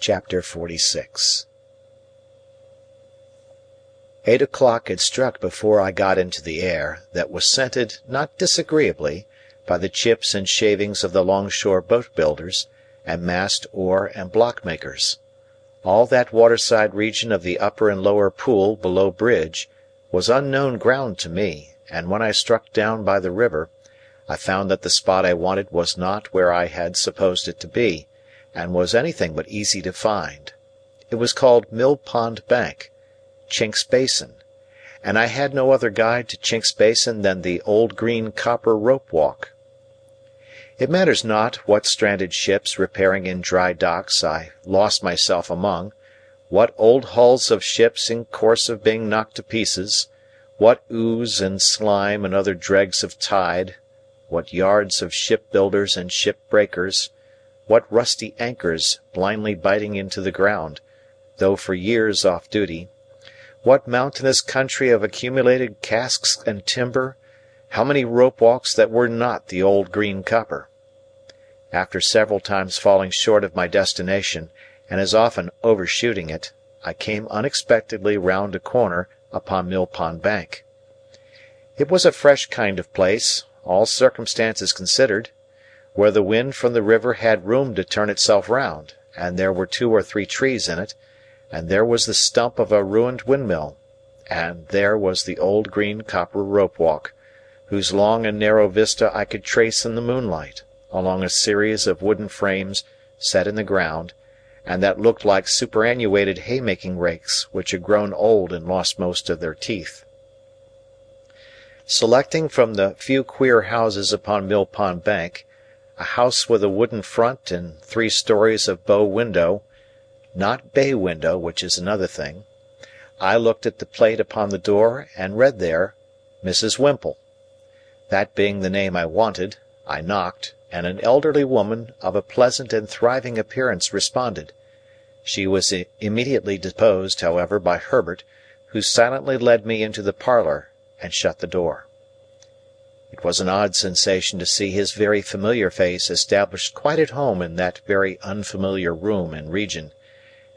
Chapter 46 Eight o'clock had struck before I got into the air, that was scented, not disagreeably, by the chips and shavings of the longshore boat builders, and mast, oar, and block makers. All that waterside region of the upper and lower pool below Bridge was unknown ground to me, and when I struck down by the river, I found that the spot I wanted was not where I had supposed it to be and was anything but easy to find. It was called Mill Pond Bank, Chink's Basin, and I had no other guide to Chink's Basin than the old green copper rope walk. It matters not what stranded ships repairing in dry docks I lost myself among, what old hulls of ships in course of being knocked to pieces, what ooze and slime and other dregs of tide, what yards of shipbuilders and ship breakers what rusty anchors blindly biting into the ground, though for years off duty; what mountainous country of accumulated casks and timber; how many rope walks that were not the old green copper. After several times falling short of my destination, and as often overshooting it, I came unexpectedly round a corner upon Mill Pond Bank. It was a fresh kind of place, all circumstances considered where the wind from the river had room to turn itself round, and there were two or three trees in it, and there was the stump of a ruined windmill, and there was the old green copper rope walk, whose long and narrow vista I could trace in the moonlight, along a series of wooden frames set in the ground, and that looked like superannuated haymaking rakes which had grown old and lost most of their teeth. Selecting from the few queer houses upon Mill Pond Bank, a house with a wooden front and three stories of bow window not bay window, which is another thing I looked at the plate upon the door, and read there, Mrs. Whimple. That being the name I wanted, I knocked, and an elderly woman of a pleasant and thriving appearance responded. She was immediately deposed, however, by Herbert, who silently led me into the parlour, and shut the door. It was an odd sensation to see his very familiar face established quite at home in that very unfamiliar room and region,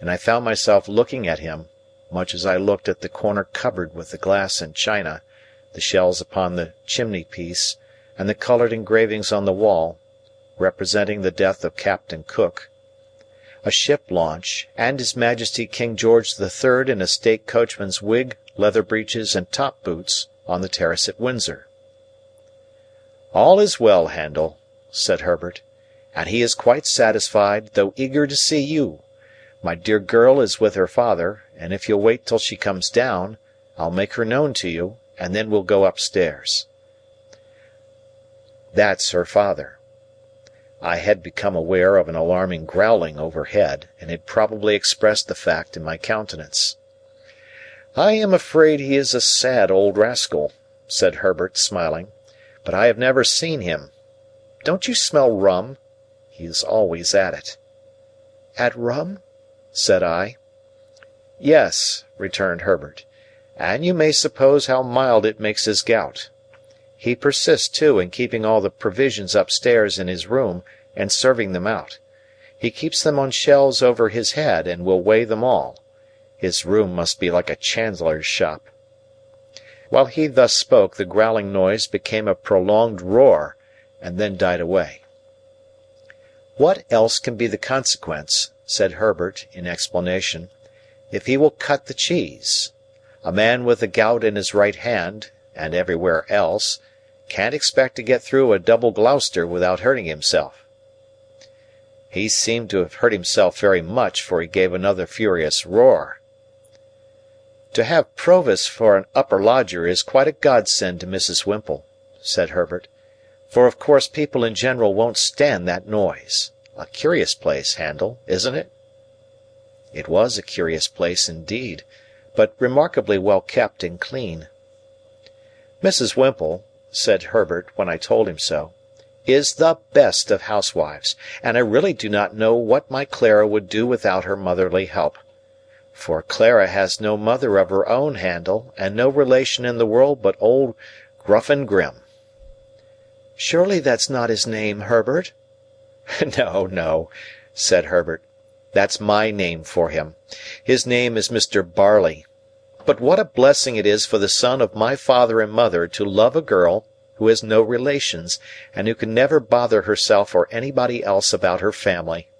and I found myself looking at him, much as I looked at the corner cupboard with the glass and china, the shells upon the chimney piece, and the coloured engravings on the wall, representing the death of Captain Cook, a ship launch, and his Majesty King George the Third in a state coachman's wig, leather breeches, and top boots, on the terrace at Windsor. "All is well, Handel," said Herbert, "and he is quite satisfied, though eager to see you. My dear girl is with her father, and if you'll wait till she comes down, I'll make her known to you, and then we'll go upstairs." That's her father. I had become aware of an alarming growling overhead, and had probably expressed the fact in my countenance. "I am afraid he is a sad old rascal," said Herbert, smiling but I have never seen him. Don't you smell rum? He is always at it." "At rum?" said I. "Yes," returned Herbert, "and you may suppose how mild it makes his gout. He persists, too, in keeping all the provisions upstairs in his room, and serving them out. He keeps them on shelves over his head, and will weigh them all. His room must be like a chandler's shop." While he thus spoke, the growling noise became a prolonged roar, and then died away. "What else can be the consequence," said Herbert, in explanation, "if he will cut the cheese? A man with the gout in his right hand, and everywhere else, can't expect to get through a double Gloucester without hurting himself." "He seemed to have hurt himself very much, for he gave another furious roar." "To have Provis for an upper lodger is quite a godsend to Mrs. Whimple," said Herbert, "for of course people in general won't stand that noise. A curious place, Handel, isn't it?" It was a curious place indeed, but remarkably well kept and clean. "Mrs. Whimple," said Herbert when I told him so, "is the best of housewives, and I really do not know what my Clara would do without her motherly help. For Clara has no mother of her own, Handel, and no relation in the world but old Gruff and Grim." "Surely that's not his name, Herbert?" "No, no," said Herbert, "that's my name for him. His name is Mr. Barley. But what a blessing it is for the son of my father and mother to love a girl who has no relations, and who can never bother herself or anybody else about her family!"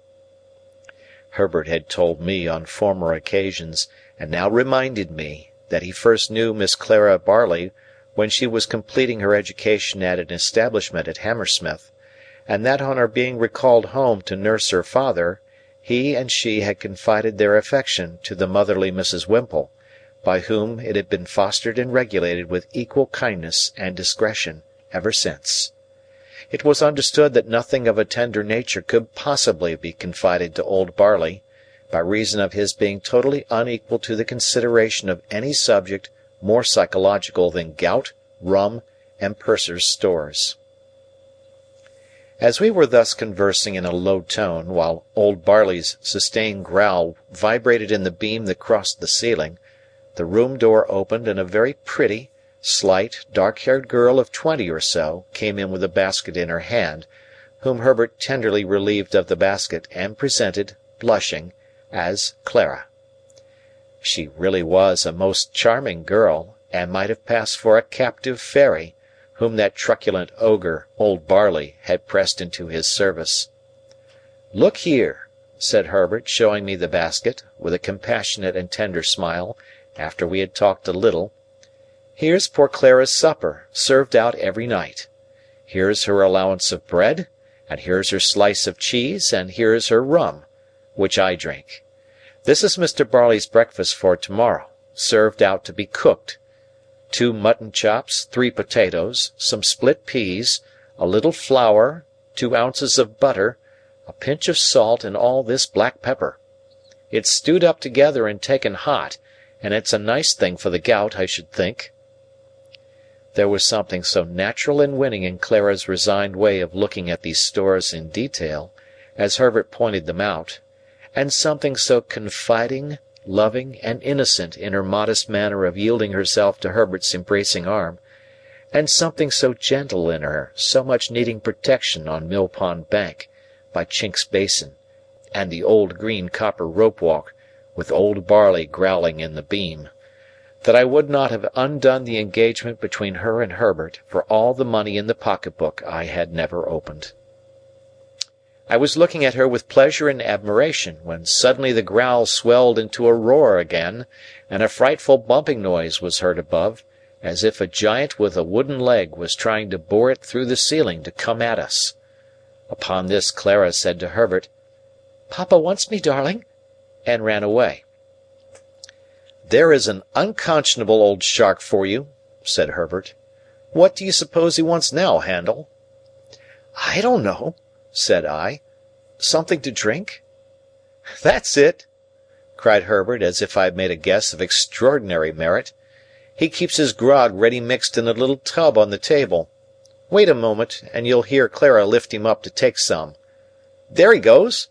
Herbert had told me on former occasions, and now reminded me, that he first knew Miss Clara Barley when she was completing her education at an establishment at Hammersmith, and that on her being recalled home to nurse her father, he and she had confided their affection to the motherly Mrs. Whimple by whom it had been fostered and regulated with equal kindness and discretion ever since. It was understood that nothing of a tender nature could possibly be confided to old Barley, by reason of his being totally unequal to the consideration of any subject more psychological than gout, rum, and purser's stores. As we were thus conversing in a low tone, while old Barley's sustained growl vibrated in the beam that crossed the ceiling the room door opened and a very pretty, slight, dark haired girl of twenty or so came in with a basket in her hand, whom Herbert tenderly relieved of the basket and presented, blushing, as Clara. She really was a most charming girl, and might have passed for a captive fairy, whom that truculent ogre, old Barley, had pressed into his service. "Look here," said Herbert, showing me the basket, with a compassionate and tender smile after we had talked a little, "here's poor Clara's supper, served out every night. Here's her allowance of bread, and here's her slice of cheese, and here's her rum, which I drink. This is Mr. Barley's breakfast for to morrow, served out to be cooked. Two mutton chops, three potatoes, some split peas, a little flour, two ounces of butter, a pinch of salt, and all this black pepper. It's stewed up together and taken hot and it's a nice thing for the gout, I should think." There was something so natural and winning in Clara's resigned way of looking at these stores in detail, as Herbert pointed them out, and something so confiding, loving, and innocent in her modest manner of yielding herself to Herbert's embracing arm, and something so gentle in her so much needing protection on Mill Pond Bank, by Chink's Basin, and the old green copper rope walk with old Barley growling in the beam, that I would not have undone the engagement between her and Herbert for all the money in the pocket book I had never opened. I was looking at her with pleasure and admiration, when suddenly the growl swelled into a roar again, and a frightful bumping noise was heard above, as if a giant with a wooden leg was trying to bore it through the ceiling to come at us. Upon this Clara said to Herbert, "Papa wants me, darling and ran away. "There is an unconscionable old shark for you!" said Herbert. "What do you suppose he wants now, Handel?" "I don't know," said I. "Something to drink?" "That's it!" cried Herbert, as if I had made a guess of extraordinary merit. "He keeps his grog ready mixed in a little tub on the table. Wait a moment, and you'll hear Clara lift him up to take some. There he goes!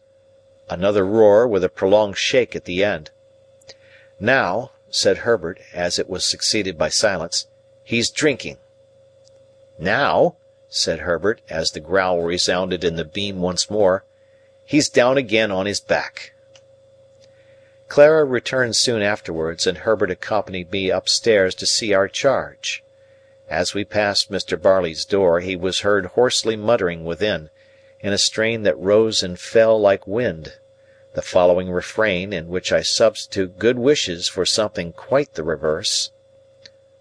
Another roar, with a prolonged shake at the end. "Now," said Herbert, as it was succeeded by silence, "he's drinking." "Now," said Herbert, as the growl resounded in the beam once more, "he's down again on his back." Clara returned soon afterwards, and Herbert accompanied me upstairs to see our charge. As we passed Mr. Barley's door, he was heard hoarsely muttering within, in a strain that rose and fell like wind, the following refrain, in which I substitute good wishes for something quite the reverse: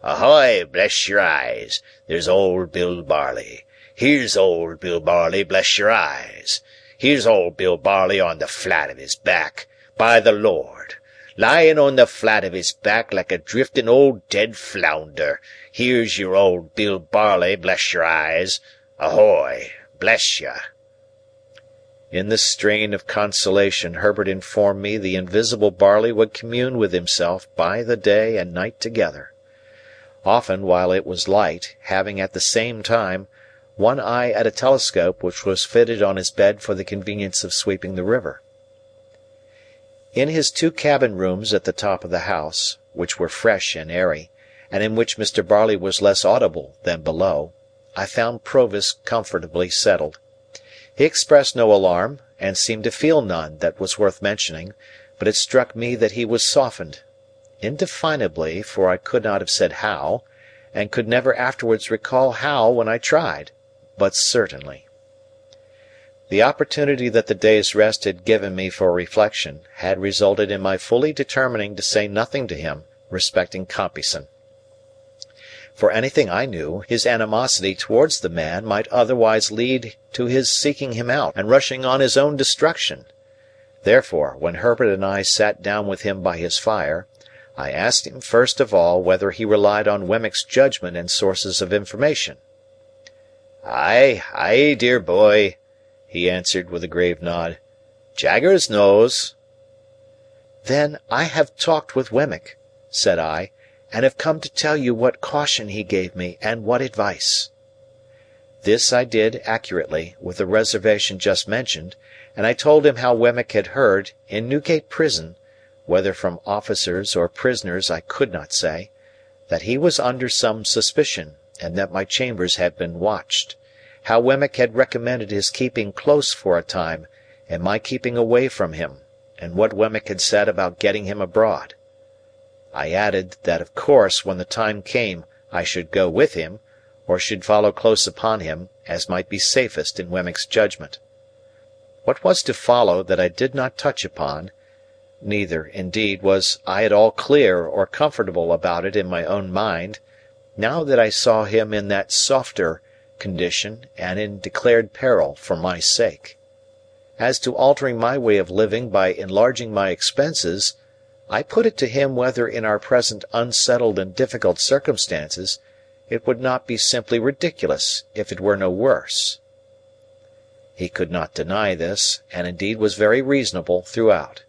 "Ahoy, bless your eyes! There's old Bill Barley. Here's old Bill Barley, bless your eyes! Here's old Bill Barley on the flat of his back, by the Lord! Lying on the flat of his back like a drifting old dead flounder, here's your old Bill Barley, bless your eyes! Ahoy, bless you!" In this strain of consolation Herbert informed me the invisible Barley would commune with himself by the day and night together; often while it was light, having at the same time one eye at a telescope which was fitted on his bed for the convenience of sweeping the river. In his two cabin rooms at the top of the house, which were fresh and airy, and in which Mr. Barley was less audible than below, I found Provis comfortably settled. He expressed no alarm, and seemed to feel none that was worth mentioning, but it struck me that he was softened indefinably, for I could not have said how, and could never afterwards recall how when I tried, but certainly. The opportunity that the day's rest had given me for reflection had resulted in my fully determining to say nothing to him respecting Compeyson. For anything I knew, his animosity towards the man might otherwise lead to his seeking him out and rushing on his own destruction. Therefore, when Herbert and I sat down with him by his fire, I asked him first of all whether he relied on Wemmick's judgment and sources of information. "Ay, ay, dear boy!" he answered with a grave nod. "Jaggers knows." "Then I have talked with Wemmick," said I, "and have come to tell you what caution he gave me, and what advice." This I did accurately, with the reservation just mentioned, and I told him how Wemmick had heard, in Newgate prison, whether from officers or prisoners I could not say, that he was under some suspicion, and that my chambers had been watched how Wemmick had recommended his keeping close for a time, and my keeping away from him, and what Wemmick had said about getting him abroad. I added, that of course when the time came I should go with him, or should follow close upon him, as might be safest in Wemmick's judgment. What was to follow that I did not touch upon; neither, indeed, was I at all clear or comfortable about it in my own mind, now that I saw him in that softer condition and in declared peril for my sake. As to altering my way of living by enlarging my expenses, I put it to him whether in our present unsettled and difficult circumstances it would not be simply ridiculous if it were no worse. He could not deny this, and indeed was very reasonable throughout.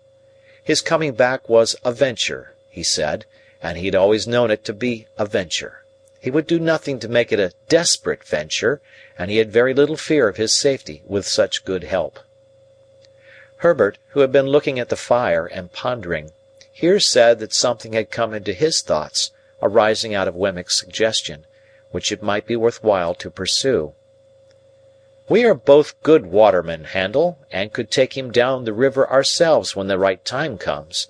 His coming back was a venture, he said, and he had always known it to be a venture. He would do nothing to make it a desperate venture, and he had very little fear of his safety with such good help. Herbert, who had been looking at the fire and pondering, here said that something had come into his thoughts arising out of Wemmick's suggestion, which it might be worth while to pursue. "We are both good watermen, Handel, and could take him down the river ourselves when the right time comes.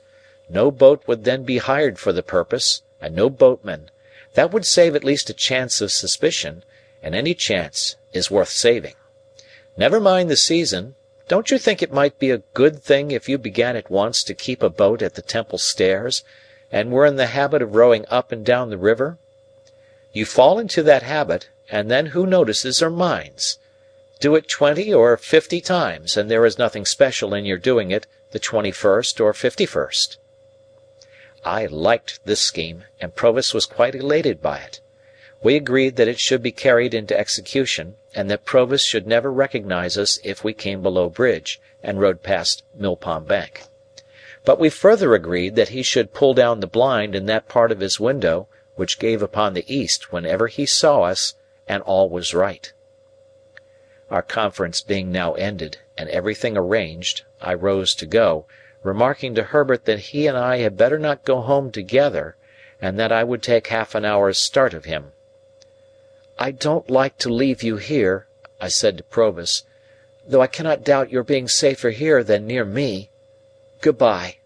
No boat would then be hired for the purpose, and no boatman. That would save at least a chance of suspicion, and any chance is worth saving. Never mind the season. Don't you think it might be a good thing if you began at once to keep a boat at the Temple stairs, and were in the habit of rowing up and down the river? You fall into that habit, and then who notices or minds? Do it twenty or fifty times, and there is nothing special in your doing it the twenty first or fifty first. I liked this scheme, and Provis was quite elated by it. We agreed that it should be carried into execution, and that Provis should never recognise us if we came below bridge, and rowed past Mill Pond Bank. But we further agreed that he should pull down the blind in that part of his window which gave upon the east whenever he saw us, and all was right. Our conference being now ended, and everything arranged, I rose to go, remarking to Herbert that he and I had better not go home together, and that I would take half an hour's start of him. "I don't like to leave you here," I said to Provis, "though I cannot doubt your being safer here than near me. Good bye."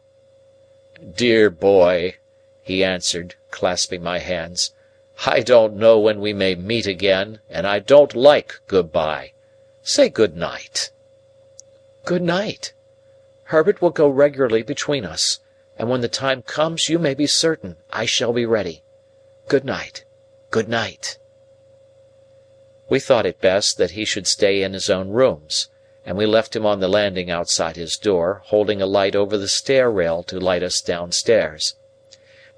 "Dear boy," he answered, clasping my hands, "I don't know when we may meet again, and I don't like good bye. Say good night." "Good night. Herbert will go regularly between us, and when the time comes you may be certain I shall be ready. Good night, good night!" We thought it best that he should stay in his own rooms, and we left him on the landing outside his door, holding a light over the stair rail to light us downstairs.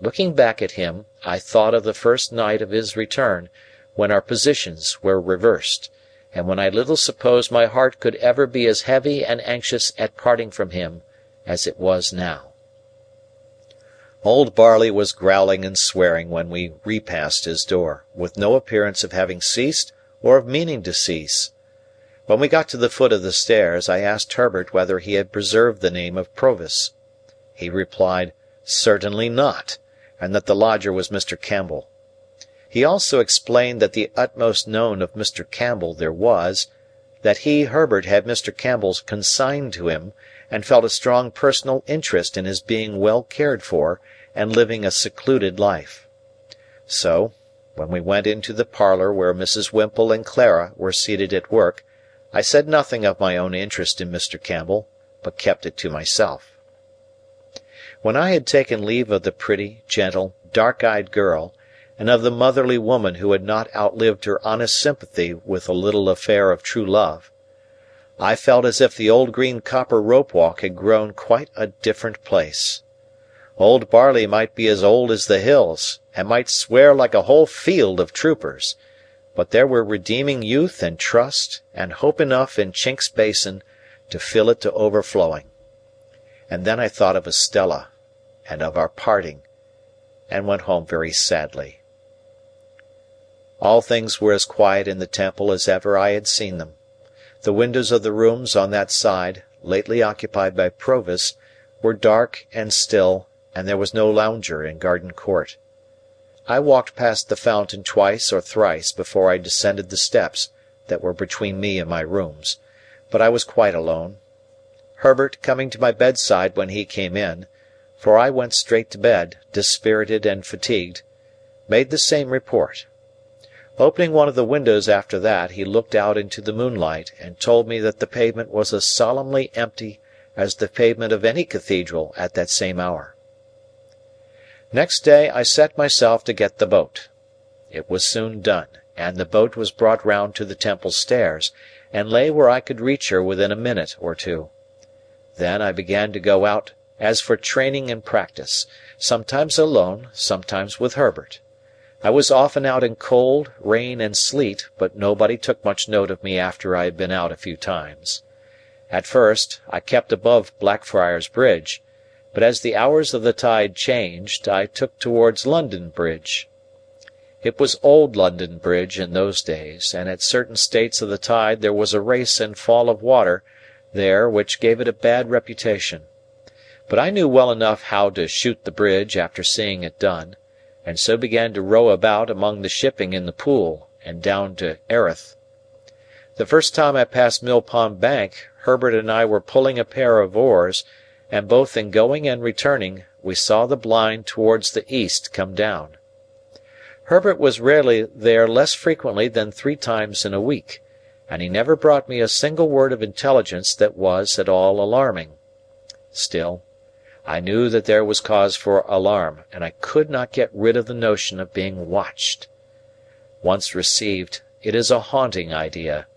Looking back at him, I thought of the first night of his return, when our positions were reversed and when I little supposed my heart could ever be as heavy and anxious at parting from him as it was now. Old Barley was growling and swearing when we repassed his door, with no appearance of having ceased or of meaning to cease. When we got to the foot of the stairs, I asked Herbert whether he had preserved the name of Provis. He replied, certainly not, and that the lodger was Mr. Campbell. He also explained that the utmost known of Mr. Campbell there was, that he, Herbert, had Mr. Campbell consigned to him, and felt a strong personal interest in his being well cared for and living a secluded life. So, when we went into the parlour where Mrs. Whimple and Clara were seated at work, I said nothing of my own interest in Mr. Campbell, but kept it to myself. When I had taken leave of the pretty, gentle, dark eyed girl and of the motherly woman who had not outlived her honest sympathy with the little affair of true love, I felt as if the old green copper rope walk had grown quite a different place. Old Barley might be as old as the hills, and might swear like a whole field of troopers, but there were redeeming youth and trust and hope enough in Chinks Basin to fill it to overflowing. And then I thought of Estella, and of our parting, and went home very sadly. All things were as quiet in the Temple as ever I had seen them. The windows of the rooms on that side, lately occupied by Provis, were dark and still, and there was no lounger in Garden Court. I walked past the fountain twice or thrice before I descended the steps that were between me and my rooms, but I was quite alone. Herbert, coming to my bedside when he came in for I went straight to bed, dispirited and fatigued made the same report. Opening one of the windows after that, he looked out into the moonlight, and told me that the pavement was as solemnly empty as the pavement of any cathedral at that same hour. Next day I set myself to get the boat. It was soon done, and the boat was brought round to the Temple stairs, and lay where I could reach her within a minute or two. Then I began to go out as for training and practice, sometimes alone, sometimes with Herbert. I was often out in cold, rain, and sleet, but nobody took much note of me after I had been out a few times. At first, I kept above Blackfriars Bridge, but as the hours of the tide changed, I took towards London Bridge. It was Old London Bridge in those days, and at certain states of the tide there was a race and fall of water there which gave it a bad reputation. But I knew well enough how to shoot the bridge after seeing it done and so began to row about among the shipping in the Pool, and down to Erith. The first time I passed Mill Pond Bank, Herbert and I were pulling a pair of oars, and both in going and returning we saw the blind towards the east come down. Herbert was rarely there less frequently than three times in a week, and he never brought me a single word of intelligence that was at all alarming. Still, I knew that there was cause for alarm, and I could not get rid of the notion of being watched. Once received, it is a haunting idea;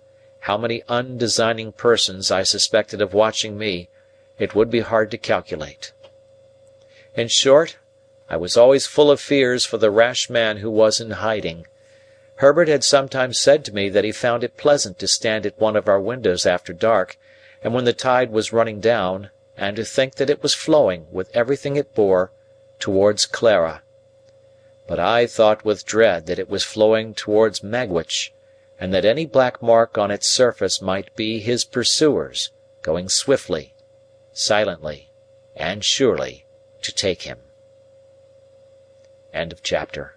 how many undesigning persons I suspected of watching me, it would be hard to calculate. In short, I was always full of fears for the rash man who was in hiding. Herbert had sometimes said to me that he found it pleasant to stand at one of our windows after dark, and when the tide was running down and to think that it was flowing, with everything it bore, towards Clara. But I thought with dread that it was flowing towards Magwitch, and that any black mark on its surface might be his pursuers, going swiftly, silently, and surely to take him. End of chapter.